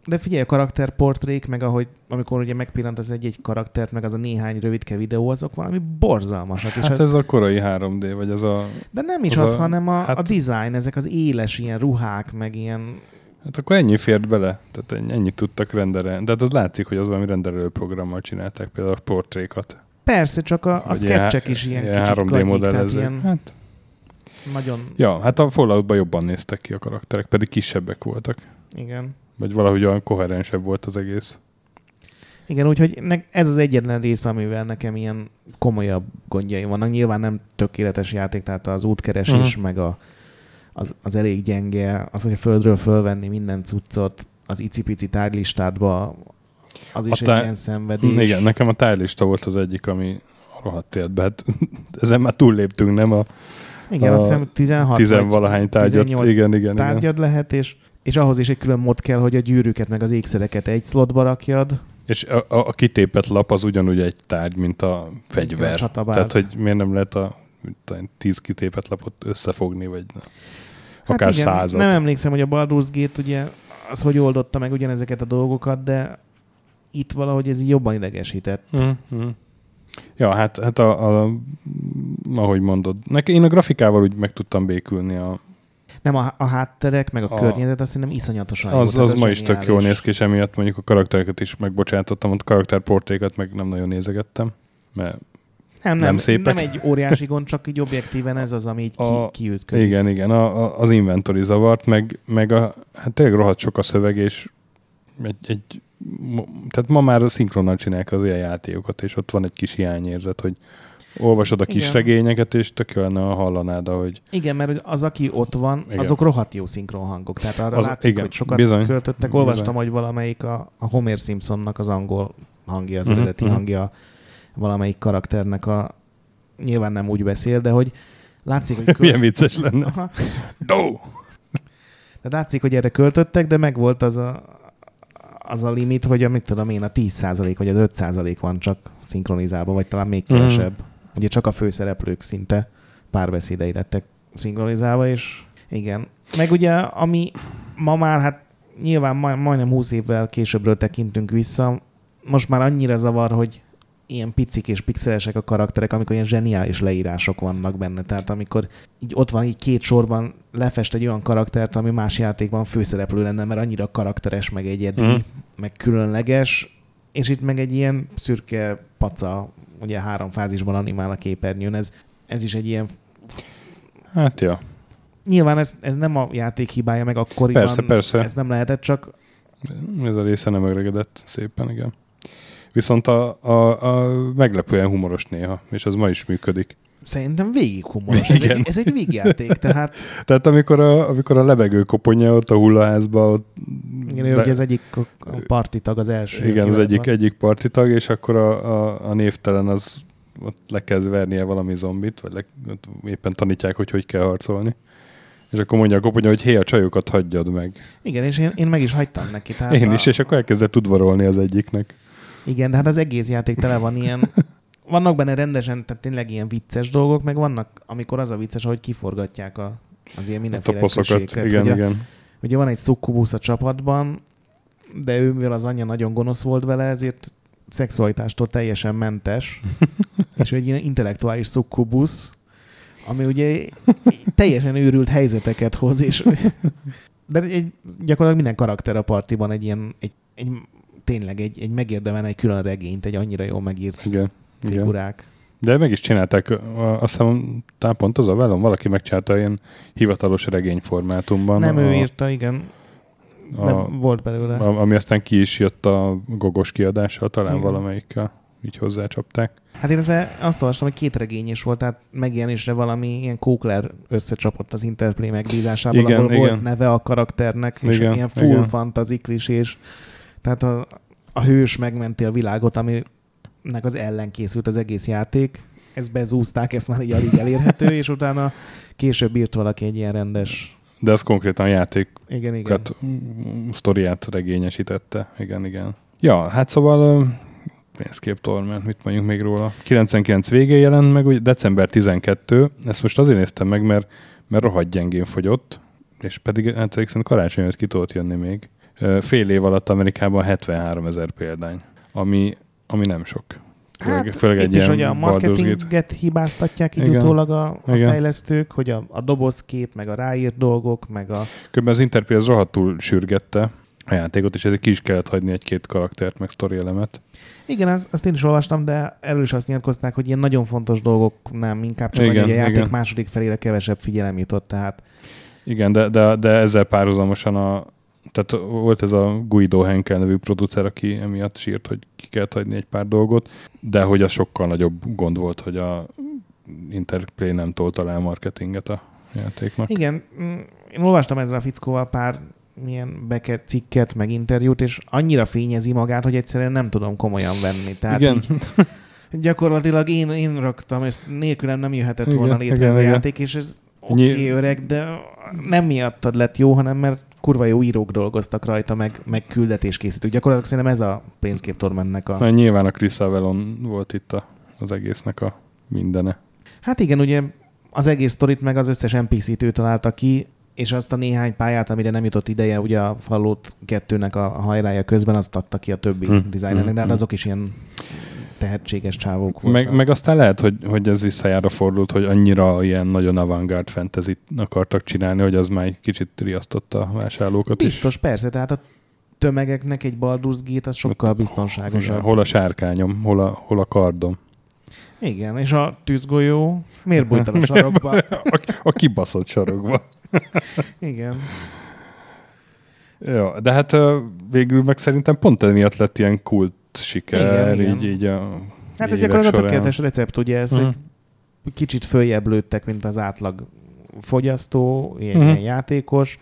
[SPEAKER 2] De figyelj, a karakterportrék, meg ahogy, amikor ugye megpillant az egy-egy karaktert, meg az a néhány rövidke videó, azok valami borzalmasak. és
[SPEAKER 1] Hát
[SPEAKER 2] a-
[SPEAKER 1] ez a korai 3D, vagy az a...
[SPEAKER 2] de nem is
[SPEAKER 1] az
[SPEAKER 2] az,
[SPEAKER 1] a-
[SPEAKER 2] hanem a,
[SPEAKER 1] hát-
[SPEAKER 2] a design, ezek az éles ilyen ruhák, meg ilyen
[SPEAKER 1] Hát akkor ennyi fért bele, tehát ennyi- ennyit tudtak rendelni. De hát az látszik, hogy az valami rendelő programmal csinálták, például a portrékat.
[SPEAKER 2] Persze, csak a, a sketchek is ilyen kicsit
[SPEAKER 1] 3D
[SPEAKER 2] gagyik, ilyen
[SPEAKER 1] Hát,
[SPEAKER 2] nagyon,
[SPEAKER 1] ja, hát a Falloutban jobban néztek ki a karakterek, pedig kisebbek voltak.
[SPEAKER 2] igen.
[SPEAKER 1] Vagy valahogy olyan koherensebb volt az egész.
[SPEAKER 2] Igen, úgyhogy ez az egyetlen rész, amivel nekem ilyen komolyabb gondjaim vannak. Nyilván nem tökéletes játék, tehát az útkeresés, uh-huh. meg a, az, az elég gyenge, az, hogy a földről fölvenni minden cuccot az icipici tárlistádba, az is
[SPEAKER 1] A tá-
[SPEAKER 2] egy ilyen szenvedés.
[SPEAKER 1] Igen, nekem a tájlista volt az egyik, ami rohadt élt be. Hát, ezen már túlléptünk, nem a
[SPEAKER 2] Igen,
[SPEAKER 1] a
[SPEAKER 2] azt hiszem 16
[SPEAKER 1] tizenvalahány tárgyat.
[SPEAKER 2] 18
[SPEAKER 1] Igen, igen, igen.
[SPEAKER 2] tárgyad lehet, és, és ahhoz is egy külön mod kell, hogy a gyűrűket meg az ékszereket egy slotba rakjad.
[SPEAKER 1] És a, a, a kitépet lap az ugyanúgy egy tárgy, mint a fegyver.
[SPEAKER 2] A csatabált.
[SPEAKER 1] Tehát, hogy miért nem lehet a tíz kitépet lapot összefogni, vagy akár
[SPEAKER 2] hát igen,
[SPEAKER 1] százat.
[SPEAKER 2] Nem emlékszem, hogy a Baldur's Gate ugye az hogy oldotta meg ugyanezeket a dolgokat, de itt valahogy ez így jobban idegesített.
[SPEAKER 1] Mm-hmm. Ja, hát, hát a, a, ahogy mondod. Neki, én a grafikával úgy meg tudtam békülni. A,
[SPEAKER 2] Nem a, a hátterek, meg a,
[SPEAKER 1] A-
[SPEAKER 2] környezet, azt hiszem iszonyatosan jó.
[SPEAKER 1] az az ma is tök jól néz ki, és emiatt mondjuk a karaktereket is megbocsátottam, a karakterportrékat meg nem nagyon nézegettem, mert
[SPEAKER 2] Nem,
[SPEAKER 1] nem
[SPEAKER 2] nem,
[SPEAKER 1] szépek.
[SPEAKER 2] nem egy óriási gond, csak így objektíven ez az, ami így
[SPEAKER 1] A-
[SPEAKER 2] ki, kiütközik.
[SPEAKER 1] igen, igen, a, a, az inventory zavart, meg, meg a, hát tényleg rohadt sok a szöveg, és egy, egy, tehát ma már szinkronnal csinálják az ilyen játékokat, és ott van egy kis hiányérzet, hogy olvasod a kis
[SPEAKER 2] Igen.
[SPEAKER 1] regényeket, és tök lenne, ha hallanád, ahogy
[SPEAKER 2] Igen, mert hogy az, aki ott van,
[SPEAKER 1] Igen.
[SPEAKER 2] azok rohadt jó szinkron hangok. Tehát arra
[SPEAKER 1] Az-
[SPEAKER 2] látszik,
[SPEAKER 1] igen,
[SPEAKER 2] hogy sokat
[SPEAKER 1] bizony.
[SPEAKER 2] bizony, költöttek.
[SPEAKER 1] Bizony.
[SPEAKER 2] Olvastam, hogy valamelyik a, a Homer Simpsonnak az angol hangja, az
[SPEAKER 1] Mhm,
[SPEAKER 2] eredeti
[SPEAKER 1] mhm.
[SPEAKER 2] hangja valamelyik karakternek a nyilván nem úgy beszél, de hogy látszik, hogy...
[SPEAKER 1] milyen vicces lenne.
[SPEAKER 2] Aha.
[SPEAKER 1] No!
[SPEAKER 2] De látszik, hogy erre költöttek, de meg volt az a, az a limit, hogy a, mit tudom én, a 10% vagy az 5% van csak szinkronizálva, vagy talán még
[SPEAKER 1] Mhm.
[SPEAKER 2] kevesebb. Ugye csak a főszereplők szinte párbeszédei lettek szinkronizálva, és igen. Meg ugye, ami ma már, hát nyilván majd, majdnem 20 évvel későbbről tekintünk vissza, most már annyira zavar, hogy ilyen picik és pixelesek a karakterek, amikor ilyen zseniális leírások vannak benne. Tehát amikor így ott van így két sorban lefest egy olyan karaktert, ami más játékban főszereplő lenne, mert annyira karakteres, meg egyedi, mm. meg különleges, és itt meg egy ilyen szürke paca, ugye három fázisban animál a képernyőn, ez, ez is egy ilyen
[SPEAKER 1] Hát ja,
[SPEAKER 2] Nyilván ez, ez nem a játék hibája, meg akkoriban
[SPEAKER 1] Persze, persze.
[SPEAKER 2] ez nem lehetett, csak
[SPEAKER 1] ez a része nem öregedett szépen, igen. Viszont a, a, a meglepően humoros néha, és az ma is működik.
[SPEAKER 2] Szerintem végig humoros. Ez egy, ez egy végjáték, tehát
[SPEAKER 1] Tehát amikor a, amikor a levegő koponya ott a hullaházba, ott
[SPEAKER 2] igen, ő ugye az egyik a partitag az első.
[SPEAKER 1] igen, az egyik, egyik partitag, és akkor a, a, a névtelen az ott le kell vernie valami zombit, vagy le, éppen tanítják, hogy hogy kell harcolni. És akkor mondja a koponya, hogy hé, a csajokat hagyjad meg.
[SPEAKER 2] Igen, és én, én meg is hagytam neki. Tehát
[SPEAKER 1] Én
[SPEAKER 2] a,
[SPEAKER 1] is, és akkor elkezdett udvarolni az egyiknek.
[SPEAKER 2] Igen, de hát az egész játék tele van ilyen... Vannak benne rendesen, tehát tényleg ilyen vicces dolgok, meg vannak, amikor az a vicces, hogy kiforgatják a, az ilyen
[SPEAKER 1] A
[SPEAKER 2] mindenféle kliséket.
[SPEAKER 1] Igen,
[SPEAKER 2] ugye,
[SPEAKER 1] igen.
[SPEAKER 2] ugye van egy szukkubusz a csapatban, de ő, mivel az anyja nagyon gonosz volt vele, ezért szexualitástól teljesen mentes, és egy ilyen intellektuális szukkubusz, ami ugye teljesen őrült helyzeteket hoz, és de egy, gyakorlatilag minden karakter a partiban egy ilyen, egy, egy tényleg egy, egy megérdemelne egy külön regényt, egy annyira jól megírt
[SPEAKER 1] igen. Igen.
[SPEAKER 2] figurák.
[SPEAKER 1] De meg is csinálták, azt hiszem, talán pont az a velem, valaki megcsinálta ilyen hivatalos regényformátumban.
[SPEAKER 2] Nem
[SPEAKER 1] a,
[SPEAKER 2] ő írta, igen.
[SPEAKER 1] A-
[SPEAKER 2] volt belőle.
[SPEAKER 1] a, ami aztán ki is jött a gogos kiadással, talán
[SPEAKER 2] Igen.
[SPEAKER 1] valamelyikkel így hozzácsapták.
[SPEAKER 2] Hát illetve azt olvastam, hogy két regény is volt, tehát megjelenésre valami ilyen kókler összecsapott az Interplay megbízásából,
[SPEAKER 1] Igen,
[SPEAKER 2] ahol
[SPEAKER 1] igen.
[SPEAKER 2] volt neve a karakternek, és
[SPEAKER 1] Igen,
[SPEAKER 2] ilyen full
[SPEAKER 1] igen.
[SPEAKER 2] fantasy klisés. Tehát a, a hős megmenti a világot, aminek az ellen készült az egész játék. Ezt bezúzták, ez már így alig elérhető, és utána később írt valaki egy ilyen rendes...
[SPEAKER 1] De az konkrétan a játékokat,
[SPEAKER 2] Igen, igen.
[SPEAKER 1] sztoriát regényesítette. Igen, igen. Ja, hát szóval Planescape Torment, mit mondjuk még róla? 99 végén jelent meg, úgy december 12. Ezt most azért néztem meg, mert, mert rohadt gyengén fogyott, és pedig hát szerintem karácsony előtt ki tudott jönni még. Fél év alatt Amerikában 73 ezer példány, ami, ami nem sok. Főleg,
[SPEAKER 2] Hát,
[SPEAKER 1] főleg egy
[SPEAKER 2] is, hogy a marketinget hibáztatják így
[SPEAKER 1] Igen.
[SPEAKER 2] utólag a, a
[SPEAKER 1] Igen.
[SPEAKER 2] fejlesztők, hogy a, a dobozkép, meg a ráírt dolgok, meg a...
[SPEAKER 1] Közben az Interplay az rohadtul sürgette a játékot, és ezért ki is kellett hagyni egy-két karaktert, meg sztori elemet.
[SPEAKER 2] Igen, azt, azt én is olvastam, de erről is azt nyilatkozták, hogy ilyen nagyon fontos dolgok nem, inkább csak
[SPEAKER 1] Igen,
[SPEAKER 2] hogy a játék
[SPEAKER 1] igen.
[SPEAKER 2] második felére kevesebb figyelem jutott, tehát
[SPEAKER 1] Igen, de, de, de ezzel párhuzamosan a, tehát volt ez a Guido Henkel nevű producer, aki emiatt sírt, hogy ki kellett hagyni egy pár dolgot, de hogy az sokkal nagyobb gond volt, hogy a Interplay nem tolta le a marketinget a játéknak.
[SPEAKER 2] igen, mm, én olvastam ezzel a fickóval pár milyen beket, cikket, meg interjút, és annyira fényezi magát, hogy egyszerűen nem tudom komolyan venni. Tehát
[SPEAKER 1] Igen.
[SPEAKER 2] Így, Gyakorlatilag én, én raktam, ezt nélkülem nem jöhetett
[SPEAKER 1] Igen,
[SPEAKER 2] volna létre
[SPEAKER 1] igen,
[SPEAKER 2] ez a
[SPEAKER 1] igen.
[SPEAKER 2] játék, és ez oké okay, öreg, de nem miattad lett jó, hanem mert kurva jó írók dolgoztak rajta, meg, meg küldetéskészítők. Gyakorlatilag szerintem ez a Planescape Tormentnek a...
[SPEAKER 1] Na, nyilván a Chris Avalon volt itt a, az egésznek a mindene.
[SPEAKER 2] Hát igen, ugye az egész sztorit meg az összes NPC-t ő találta ki, és azt a néhány pályát, amire nem jutott ideje, ugye a Fallout 2-nek a hajrája közben, azt adta ki a többi
[SPEAKER 1] Hm,
[SPEAKER 2] hmm. designernek, de hát
[SPEAKER 1] hm.
[SPEAKER 2] azok is ilyen tehetséges csávók voltak.
[SPEAKER 1] Meg, meg aztán lehet, hogy, hogy ez visszajára fordult, hogy annyira ilyen nagyon avantgárd fantasy akartak csinálni, hogy az már egy kicsit riasztotta a vásárlókat is.
[SPEAKER 2] Biztos, persze, tehát a tömegeknek egy Baldur's Gate az sokkal
[SPEAKER 1] Ott-
[SPEAKER 2] biztonságosabb.
[SPEAKER 1] Igen, hol a sárkányom, hol a, hol a kardom.
[SPEAKER 2] Igen, és a tűzgolyó miért bújtál a sarokba?
[SPEAKER 1] A, a kibaszott sarokba.
[SPEAKER 2] Igen.
[SPEAKER 1] Ja, de hát végül meg szerintem pont emiatt lett ilyen kult siker,
[SPEAKER 2] Igen,
[SPEAKER 1] így,
[SPEAKER 2] igen.
[SPEAKER 1] így a
[SPEAKER 2] Hát ez gyakorlatilag a tökéletes recept, ugye ez,
[SPEAKER 1] Mhm.
[SPEAKER 2] hogy kicsit följebb lőttek, mint az átlag fogyasztó, ilyen,
[SPEAKER 1] Mhm.
[SPEAKER 2] ilyen játékos,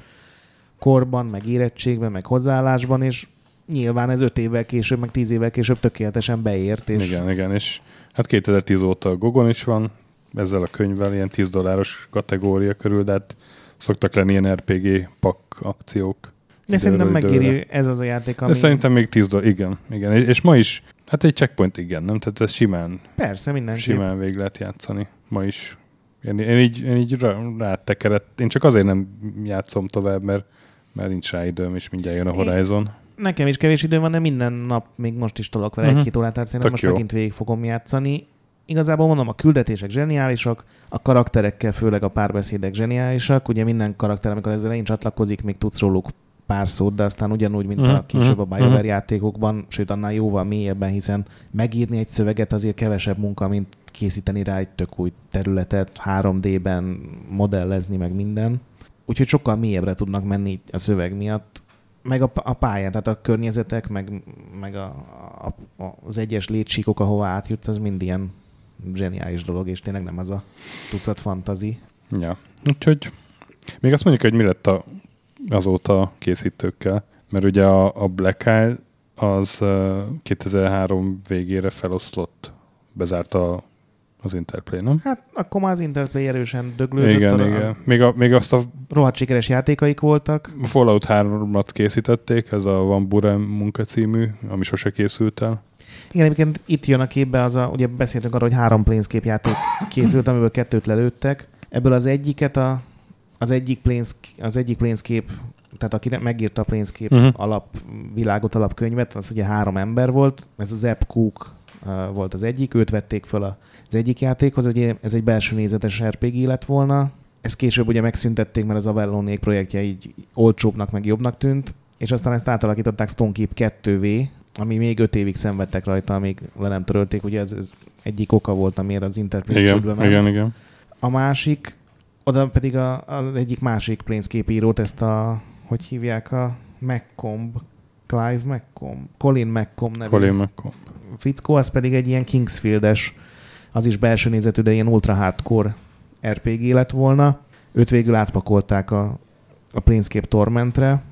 [SPEAKER 2] korban, meg érettségben, meg hozzáállásban, és nyilván ez öt évvel később, meg tíz évvel később tökéletesen beért, és
[SPEAKER 1] Igen, igen, és hát 2010 óta a Gogon is van, ezzel a könyvvel ilyen 10 dolláros kategória körül, de hát szoktak lenni ilyen RPG pak akciók.
[SPEAKER 2] De szerintem megéri ez az a játék, ami...
[SPEAKER 1] De szerintem még 10 dollár, igen, igen. És, ma is, hát egy checkpoint igen, nem? Tehát ez simán,
[SPEAKER 2] Persze, mindenki.
[SPEAKER 1] simán végig lehet játszani. Ma is. Én, én így, én így rá, rátekerett. Én csak azért nem játszom tovább, mert, mert nincs rá időm, és mindjárt jön a
[SPEAKER 2] Én-
[SPEAKER 1] Horizon.
[SPEAKER 2] Nekem is kevés időm van, de minden nap még most is tolok vele
[SPEAKER 1] Mhm.
[SPEAKER 2] egy-két órát, tehát szerintem
[SPEAKER 1] Tök
[SPEAKER 2] most
[SPEAKER 1] jó.
[SPEAKER 2] megint végig fogom játszani. Igazából mondom, a küldetések zseniálisak, a karakterekkel, főleg a párbeszédek zseniálisak. Ugye minden karakter, amikor ezzel elején csatlakozik, még tudsz róluk pár szót, de aztán ugyanúgy, mint
[SPEAKER 1] Mhm,
[SPEAKER 2] a később a
[SPEAKER 1] mhm,
[SPEAKER 2] BioWare
[SPEAKER 1] mhm.
[SPEAKER 2] játékokban, sőt annál jóval mélyebben, hiszen megírni egy szöveget azért kevesebb munka, mint készíteni rá egy tök új területet, 3D-ben modellezni, meg minden. Úgyhogy sokkal mélyebbre tudnak menni a szöveg miatt, meg a, a pályán, tehát a környezetek, meg, meg a, a, a, az egyes létsíkok, ahova átjutsz, az mind ilyen zseniális dolog, és tényleg nem az a tucat fantazi.
[SPEAKER 1] Ja. Úgyhogy még azt mondjuk, hogy mi lett a, azóta készítőkkel, mert ugye a, a Black Isle az uh, 2003 végére feloszlott, bezárta az Interplay, nem?
[SPEAKER 2] Hát akkor már az Interplay erősen döglődött.
[SPEAKER 1] Igen,
[SPEAKER 2] a,
[SPEAKER 1] igen. Még, a, még azt a
[SPEAKER 2] Rohadt sikeres játékaik voltak.
[SPEAKER 1] Fallout 3-at készítették, ez a Van Buren munkacímű, ami sose készült el.
[SPEAKER 2] Igen, egyébként itt jön a képbe az a, ugye beszéltünk arról, hogy három Planescape játék készült, amiből kettőt lelőttek. Ebből az egyiket a, az egyik Planescape, az egyik Planescape tehát aki megírta a Planescape
[SPEAKER 1] Mhm.
[SPEAKER 2] uh-huh. alap, világot alapkönyvet, az ugye három ember volt, ez az Zeb Cook uh, volt az egyik, őt vették föl az egyik játékhoz, ugye ez egy belső nézetes RPG lett volna, ezt később ugye megszüntették, mert az Avallonék projektje így olcsóbbnak, meg jobbnak tűnt, és aztán ezt átalakították Stonekeep 2V, ami még öt évig szenvedtek rajta, amíg le nem törölték, ugye ez, ez egyik oka volt, amiért az Interplay
[SPEAKER 1] Igen,
[SPEAKER 2] ment.
[SPEAKER 1] igen, igen.
[SPEAKER 2] A másik, oda pedig a, az egyik másik Planescape írót, ezt a, hogy hívják a McComb, Clive McComb, Colin McComb nevű
[SPEAKER 1] Colin McComb.
[SPEAKER 2] fickó, az pedig egy ilyen Kingsfieldes, az is belső nézetű, de ilyen ultra hardcore RPG lett volna. Őt végül átpakolták a, a Planescape Tormentre,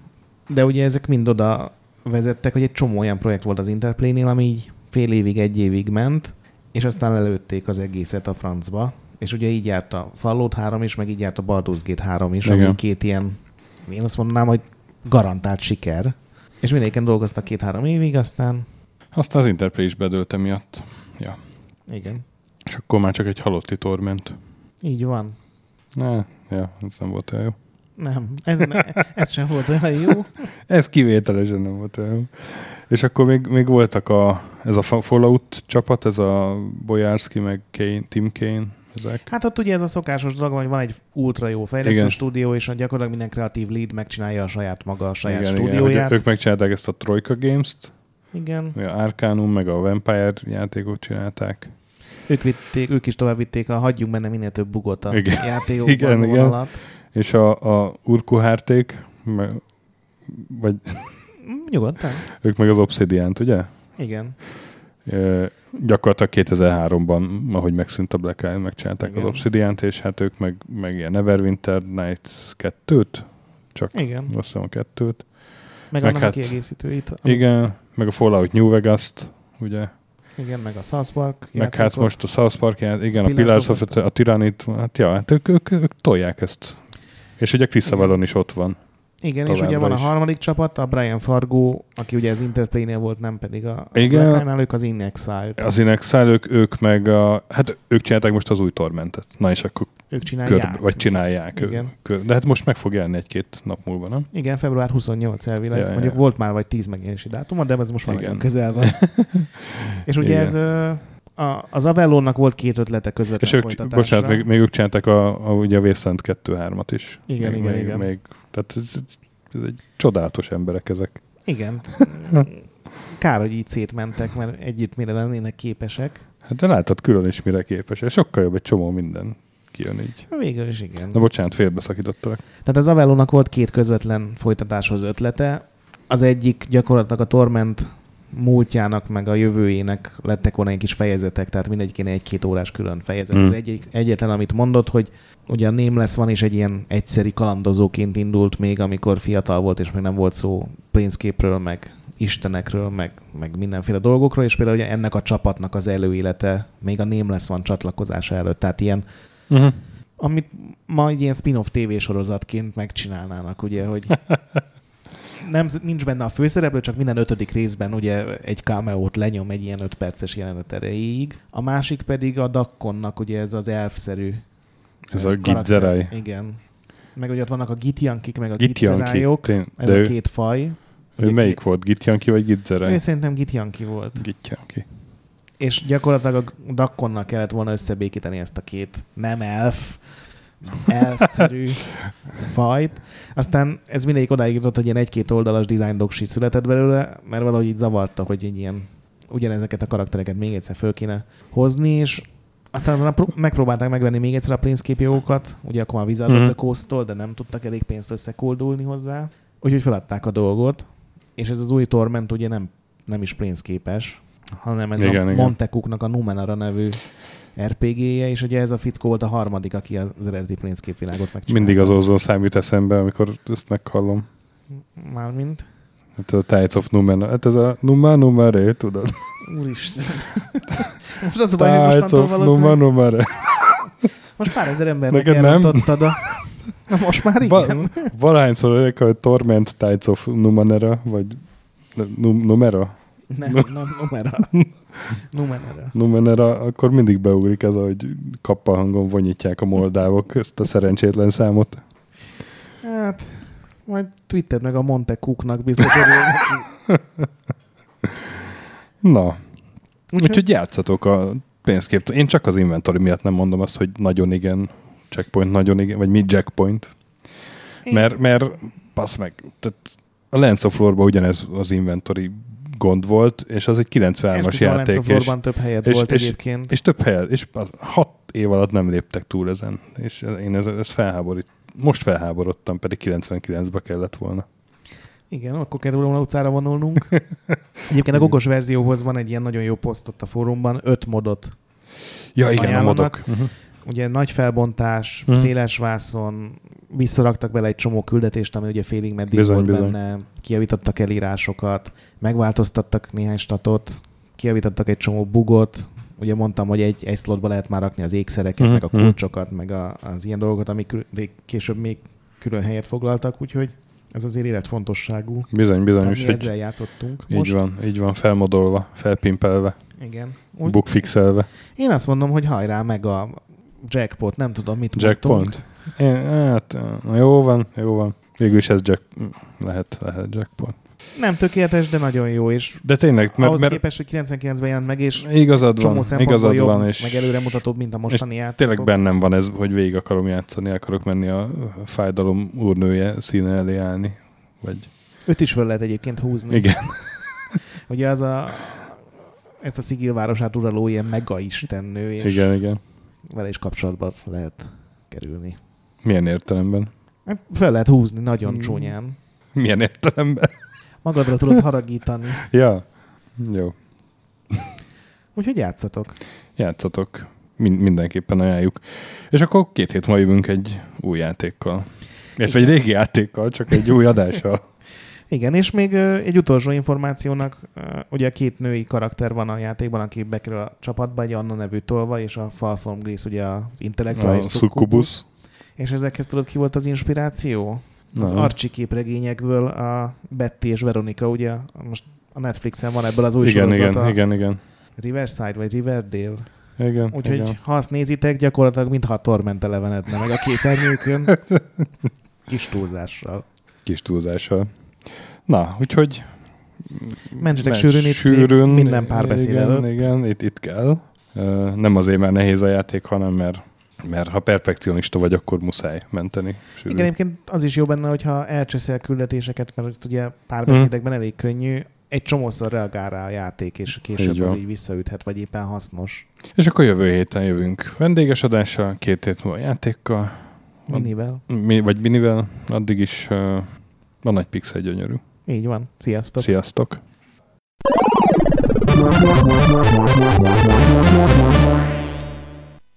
[SPEAKER 2] de ugye ezek mind oda vezettek, hogy egy csomó olyan projekt volt az Interplay-nél, ami így fél évig, egy évig ment, és aztán lelőtték az egészet a francba. És ugye így járt a Fallout 3 is, meg így járt a Baldur's Gate 3 is,
[SPEAKER 1] Igen.
[SPEAKER 2] ami két ilyen, én azt mondanám, hogy garantált siker. És mindegyiken dolgoztak két-három évig, aztán
[SPEAKER 1] Aztán az Interplay is bedőlt emiatt. Ja.
[SPEAKER 2] igen,
[SPEAKER 1] És akkor már csak egy halotti torment.
[SPEAKER 2] így van.
[SPEAKER 1] Ne, ja, ez nem volt olyan jó.
[SPEAKER 2] Nem, ez, ne, ez sem volt olyan jó.
[SPEAKER 1] Ez kivételesen nem volt olyan jó. És akkor még, még voltak a, ez a Fallout csapat, ez a Bojarski, meg Kane, Tim Kane, ezek.
[SPEAKER 2] Hát ott ugye ez a szokásos dolog, hogy van egy ultra jó fejlesztő
[SPEAKER 1] Igen.
[SPEAKER 2] stúdió, és gyakorlatilag minden kreatív lead megcsinálja a saját maga a saját
[SPEAKER 1] igen, igen,
[SPEAKER 2] stúdióját.
[SPEAKER 1] hogy ők megcsinálták ezt a Troika Games-t,
[SPEAKER 2] igen.
[SPEAKER 1] a Arcanum, meg a Vampire játékot csinálták.
[SPEAKER 2] Ők, vitték, ők is tovább vitték a hagyjunk benne minél több bugot a
[SPEAKER 1] Igen.
[SPEAKER 2] játékokban
[SPEAKER 1] Igen, igen. És a, a Urkuhárték, vagy
[SPEAKER 2] Nyugodtan.
[SPEAKER 1] ők meg az Obsidian-t, ugye?
[SPEAKER 2] Igen.
[SPEAKER 1] Gyakorlatilag 2003-ban, ahogy megszűnt a Black Isle, megcsinálták
[SPEAKER 2] Igen.
[SPEAKER 1] az Obsidian-t, és hát ők meg, meg ilyen Neverwinter Nights 2-t, csak
[SPEAKER 2] Igen.
[SPEAKER 1] azt hiszem a kettőt.
[SPEAKER 2] Meg,
[SPEAKER 1] Meg
[SPEAKER 2] annak
[SPEAKER 1] hát-
[SPEAKER 2] a kiegészítőit.
[SPEAKER 1] Igen, meg a Fallout New Vegas-t, ugye?
[SPEAKER 2] Igen, meg a South Park
[SPEAKER 1] meg hát most a South Park, ját- igen, a
[SPEAKER 2] Pillars of
[SPEAKER 1] a Tyrannit, hát ja, hát ők, ők, ők tolják ezt. És ugye Chris is ott van.
[SPEAKER 2] Igen, és ugye van a
[SPEAKER 1] is.
[SPEAKER 2] harmadik csapat, a Brian Fargo, aki ugye az Interplay-nél volt, nem pedig a
[SPEAKER 1] Igen.
[SPEAKER 2] Black ők az In Exile.
[SPEAKER 1] Az Inexile, ők, ők meg a, hát ők csinálták most az új tormentet. Na és akkor
[SPEAKER 2] Ők csinálják.
[SPEAKER 1] körbe, vagy csinálják.
[SPEAKER 2] Igen.
[SPEAKER 1] Kör, de hát most meg fog jelenni egy-két nap múlva, nem?
[SPEAKER 2] Igen, február 28 elvileg.
[SPEAKER 1] Ja,
[SPEAKER 2] Ja,
[SPEAKER 1] ja.
[SPEAKER 2] Mondjuk volt már vagy 10 megjelenési dátuma, de ez most már
[SPEAKER 1] Igen.
[SPEAKER 2] nagyon közel van. és ugye
[SPEAKER 1] Igen.
[SPEAKER 2] ez a, az Avellónak volt két ötlete közvetlen
[SPEAKER 1] És ők, bocsánat, még, még ők csináltak a, a, ugye a Wasteland 2-3-at is.
[SPEAKER 2] Igen,
[SPEAKER 1] még,
[SPEAKER 2] igen,
[SPEAKER 1] még,
[SPEAKER 2] igen.
[SPEAKER 1] Még, tehát ez, ez egy csodálatos emberek ezek.
[SPEAKER 2] Igen. Kár, hogy így szétmentek, mert együtt mire lennének képesek.
[SPEAKER 1] Hát de látod, külön is mire képes. És sokkal jobb egy csomó minden kijön így.
[SPEAKER 2] Végül is igen.
[SPEAKER 1] Na bocsánat, félbeszakítottalak.
[SPEAKER 2] Tehát az Avellónak volt két közvetlen folytatáshoz ötlete. Az egyik gyakorlatilag a Torment múltjának, meg a jövőjének lettek volna egy kis fejezetek, tehát mindegyikéne egy-két órás külön fejezet.
[SPEAKER 1] Mm.
[SPEAKER 2] Az egyik, egyetlen, amit mondott, hogy ugye a Nameless van is egy ilyen egyszeri kalandozóként indult még, amikor fiatal volt, és még nem volt szó Planescape-ről, meg istenekről, meg, meg mindenféle dolgokról, és például ugye ennek a csapatnak az előélete még a Nameless van csatlakozása előtt, tehát ilyen
[SPEAKER 1] Uh-huh.
[SPEAKER 2] amit ma egy ilyen spin-off tévésorozatként megcsinálnának, ugye, hogy nem, nincs benne a főszereplő, csak minden ötödik részben ugye egy cameo-t lenyom egy ilyen öt perces jelenet erejéig. A másik pedig a Dakkonnak ugye ez az elfszerű
[SPEAKER 1] Ez a. Gitzerai.
[SPEAKER 2] Igen. Meg ugye ott vannak a Gitjankik, meg a. Gitzerájok. Ez a
[SPEAKER 1] ő,
[SPEAKER 2] két faj.
[SPEAKER 1] ő
[SPEAKER 2] Ugye
[SPEAKER 1] melyik
[SPEAKER 2] két-
[SPEAKER 1] volt? Gitjanki vagy
[SPEAKER 2] Ő
[SPEAKER 1] Gitzerai?
[SPEAKER 2] szerintem Gitjanki volt.
[SPEAKER 1] Gitjanki.
[SPEAKER 2] És gyakorlatilag a Dakkonnal kellett volna összebékíteni ezt a két nem elf, elfszerű fajt. Aztán ez mindegyik odáig jutott, hogy ilyen egy-két oldalas design doksi született belőle, mert valahogy így zavarta, hogy egy ilyen ugyanezeket a karaktereket még egyszer föl kéne hozni, és aztán megpróbálták megvenni még egyszer a Planescape jogokat, ugye akkor már Wizard
[SPEAKER 1] Mhm.
[SPEAKER 2] the Coast-tól, de nem tudtak elég pénzt összekoldulni hozzá, úgyhogy feladták a dolgot, és ez az új Torment ugye nem, nem is Planescape-es, hanem ez
[SPEAKER 1] Igen,
[SPEAKER 2] a
[SPEAKER 1] igen.
[SPEAKER 2] Montecuknak a Numenara nevű RPG-je, és ugye ez a fickó volt a harmadik, aki az eredeti Planescape világot megcsinálta.
[SPEAKER 1] Mindig az Ozon szám jut eszembe, amikor ezt meghallom.
[SPEAKER 2] Mármint?
[SPEAKER 1] Hát a Tides of Numen. Hát ez a Numa Numere, tudod?
[SPEAKER 2] Úristen. Most az a baj, hogy
[SPEAKER 1] Tides
[SPEAKER 2] mostantól
[SPEAKER 1] of Numa
[SPEAKER 2] valószínűleg...
[SPEAKER 1] Numere.
[SPEAKER 2] Most pár ezer embernek
[SPEAKER 1] Neked nem?
[SPEAKER 2] elrontottad a... Na most már igen.
[SPEAKER 1] Valahányszor olyan, hogy Torment Tides of Numenera, vagy Num- Numera?
[SPEAKER 2] Nem, nem, numera. Numenera.
[SPEAKER 1] Numenera, akkor mindig beugrik ez, hogy kappa hangon vonyítják a moldávok ezt a szerencsétlen számot.
[SPEAKER 2] Hát, majd Twitter meg a Monte Cooknak biztos.
[SPEAKER 1] Na,
[SPEAKER 2] Úgyhogy,
[SPEAKER 1] úgyhogy játszatok a pénzkép. Én csak az inventory miatt nem mondom azt, hogy nagyon igen, checkpoint nagyon igen, vagy mi jackpoint.
[SPEAKER 2] én-
[SPEAKER 1] Mert, mert passz meg, tehát a Lens of Lore-ban ugyanez az inventory gond volt, és az egy 93-as
[SPEAKER 2] Esküszöm, a
[SPEAKER 1] játék, és,
[SPEAKER 2] több helyed
[SPEAKER 1] és-
[SPEAKER 2] volt
[SPEAKER 1] és-
[SPEAKER 2] egyébként.
[SPEAKER 1] és több helyet, és hat év alatt nem léptek túl ezen, és én ez, ez felháborít. Most felháborodtam, pedig 99-be kellett volna.
[SPEAKER 2] Igen, akkor kell róla utcára vonulnunk. Egyébként a gogos verzióhoz van egy ilyen nagyon jó poszt ott a fórumban, öt modot.
[SPEAKER 1] Ja, igen, a modok. Uh-huh.
[SPEAKER 2] Ugye nagy felbontás,
[SPEAKER 1] Mhm.
[SPEAKER 2] széles vászon, visszaraktak bele egy csomó küldetést, ami ugye félig meddig
[SPEAKER 1] Bizony,
[SPEAKER 2] volt
[SPEAKER 1] bizony.
[SPEAKER 2] benne, kijavítottak elírásokat, megváltoztattak néhány statot, kijavítottak egy csomó bugot, ugye mondtam, hogy egy, egy slotba lehet már rakni az ékszereket,
[SPEAKER 1] Mhm,
[SPEAKER 2] meg a
[SPEAKER 1] mhm.
[SPEAKER 2] kulcsokat, meg a, az ilyen dolgokat, amik később még külön helyet foglaltak, úgyhogy ez azért életfontosságú.
[SPEAKER 1] Bizony, bizony, és
[SPEAKER 2] mi
[SPEAKER 1] hogy
[SPEAKER 2] ezzel játszottunk
[SPEAKER 1] így
[SPEAKER 2] most.
[SPEAKER 1] van, így van, felmodolva, felpimpelve,
[SPEAKER 2] Igen. Úgy,
[SPEAKER 1] bookfixelve.
[SPEAKER 2] én azt mondom, hogy hajrá meg a jackpot, nem tudom, mit mondtunk.
[SPEAKER 1] Jackpot? Én, hát, na jó van, jó van. Végül is ez jack, lehet, lehet jackpot.
[SPEAKER 2] Nem tökéletes, de nagyon jó, és
[SPEAKER 1] De tényleg,
[SPEAKER 2] mert, ahhoz
[SPEAKER 1] mert
[SPEAKER 2] képest, hogy 99-ben jelent meg, és
[SPEAKER 1] igazad van, igazad
[SPEAKER 2] jobb,
[SPEAKER 1] van, és
[SPEAKER 2] meg előremutatóbb, mint a mostani játék.
[SPEAKER 1] tényleg bennem van ez, hogy végig akarom játszani, akarok menni a fájdalom úrnője színe elé állni. Vagy,
[SPEAKER 2] Őt is föl lehet egyébként húzni.
[SPEAKER 1] igen,
[SPEAKER 2] Ugye az a ezt a Szigilvárosát uraló ilyen mega istennő, és
[SPEAKER 1] igen, igen.
[SPEAKER 2] vele is kapcsolatba lehet kerülni.
[SPEAKER 1] Milyen értelemben?
[SPEAKER 2] Hát Fel lehet húzni nagyon
[SPEAKER 1] Mm.
[SPEAKER 2] csúnyán.
[SPEAKER 1] Milyen értelemben?
[SPEAKER 2] Magadra tudod haragítani.
[SPEAKER 1] Ja, jó.
[SPEAKER 2] Úgyhogy játszatok.
[SPEAKER 1] Játszatok. Mind, mindenképpen ajánljuk. És akkor két hét múlva jövünk egy új játékkal. Illetve egy régi játékkal, csak egy új adással.
[SPEAKER 2] Igen, és még egy utolsó információnak, ugye a két női karakter van a játékban, aki bekerül a csapatba, egy Anna nevű tolva, és a Falform Grace ugye az
[SPEAKER 1] A
[SPEAKER 2] intellektuális
[SPEAKER 1] Succubus.
[SPEAKER 2] És ezekhez tudod, ki volt az inspiráció? Az
[SPEAKER 1] Na.
[SPEAKER 2] Archie képregényekből a Betty és Veronika, ugye most a Netflixen van ebből az új
[SPEAKER 1] Igen,
[SPEAKER 2] sorozata.
[SPEAKER 1] igen, igen, igen.
[SPEAKER 2] Riverside vagy Riverdale.
[SPEAKER 1] Igen,
[SPEAKER 2] Úgyhogy
[SPEAKER 1] igen.
[SPEAKER 2] ha azt nézitek, gyakorlatilag mintha a Torment elevenedne meg a képernyőkön. Kis túlzással.
[SPEAKER 1] Kis túlzással. Na, úgyhogy...
[SPEAKER 2] Mentsetek sűrűn, itt
[SPEAKER 1] sűrűn
[SPEAKER 2] minden párbeszéd
[SPEAKER 1] igen,
[SPEAKER 2] előtt.
[SPEAKER 1] Igen, itt, itt kell. Nem azért, mert nehéz a játék, hanem mert, mert ha perfekcionista vagy, akkor muszáj menteni. Sűrűn.
[SPEAKER 2] Igen, egyébként az is jó benne, hogyha elcseszel küldetéseket, mert ezt ugye párbeszédekben elég könnyű, egy csomószor reagál rá a játék, és később
[SPEAKER 1] Így
[SPEAKER 2] az így visszaüthet, vagy éppen hasznos.
[SPEAKER 1] És akkor jövő héten jövünk vendéges adással, két hét múlva játékkal,
[SPEAKER 2] Minivel.
[SPEAKER 1] mi, vagy minivel, addig is uh, a nagy pixel gyönyörű.
[SPEAKER 2] Így van. Sziasztok.
[SPEAKER 1] Sziasztok!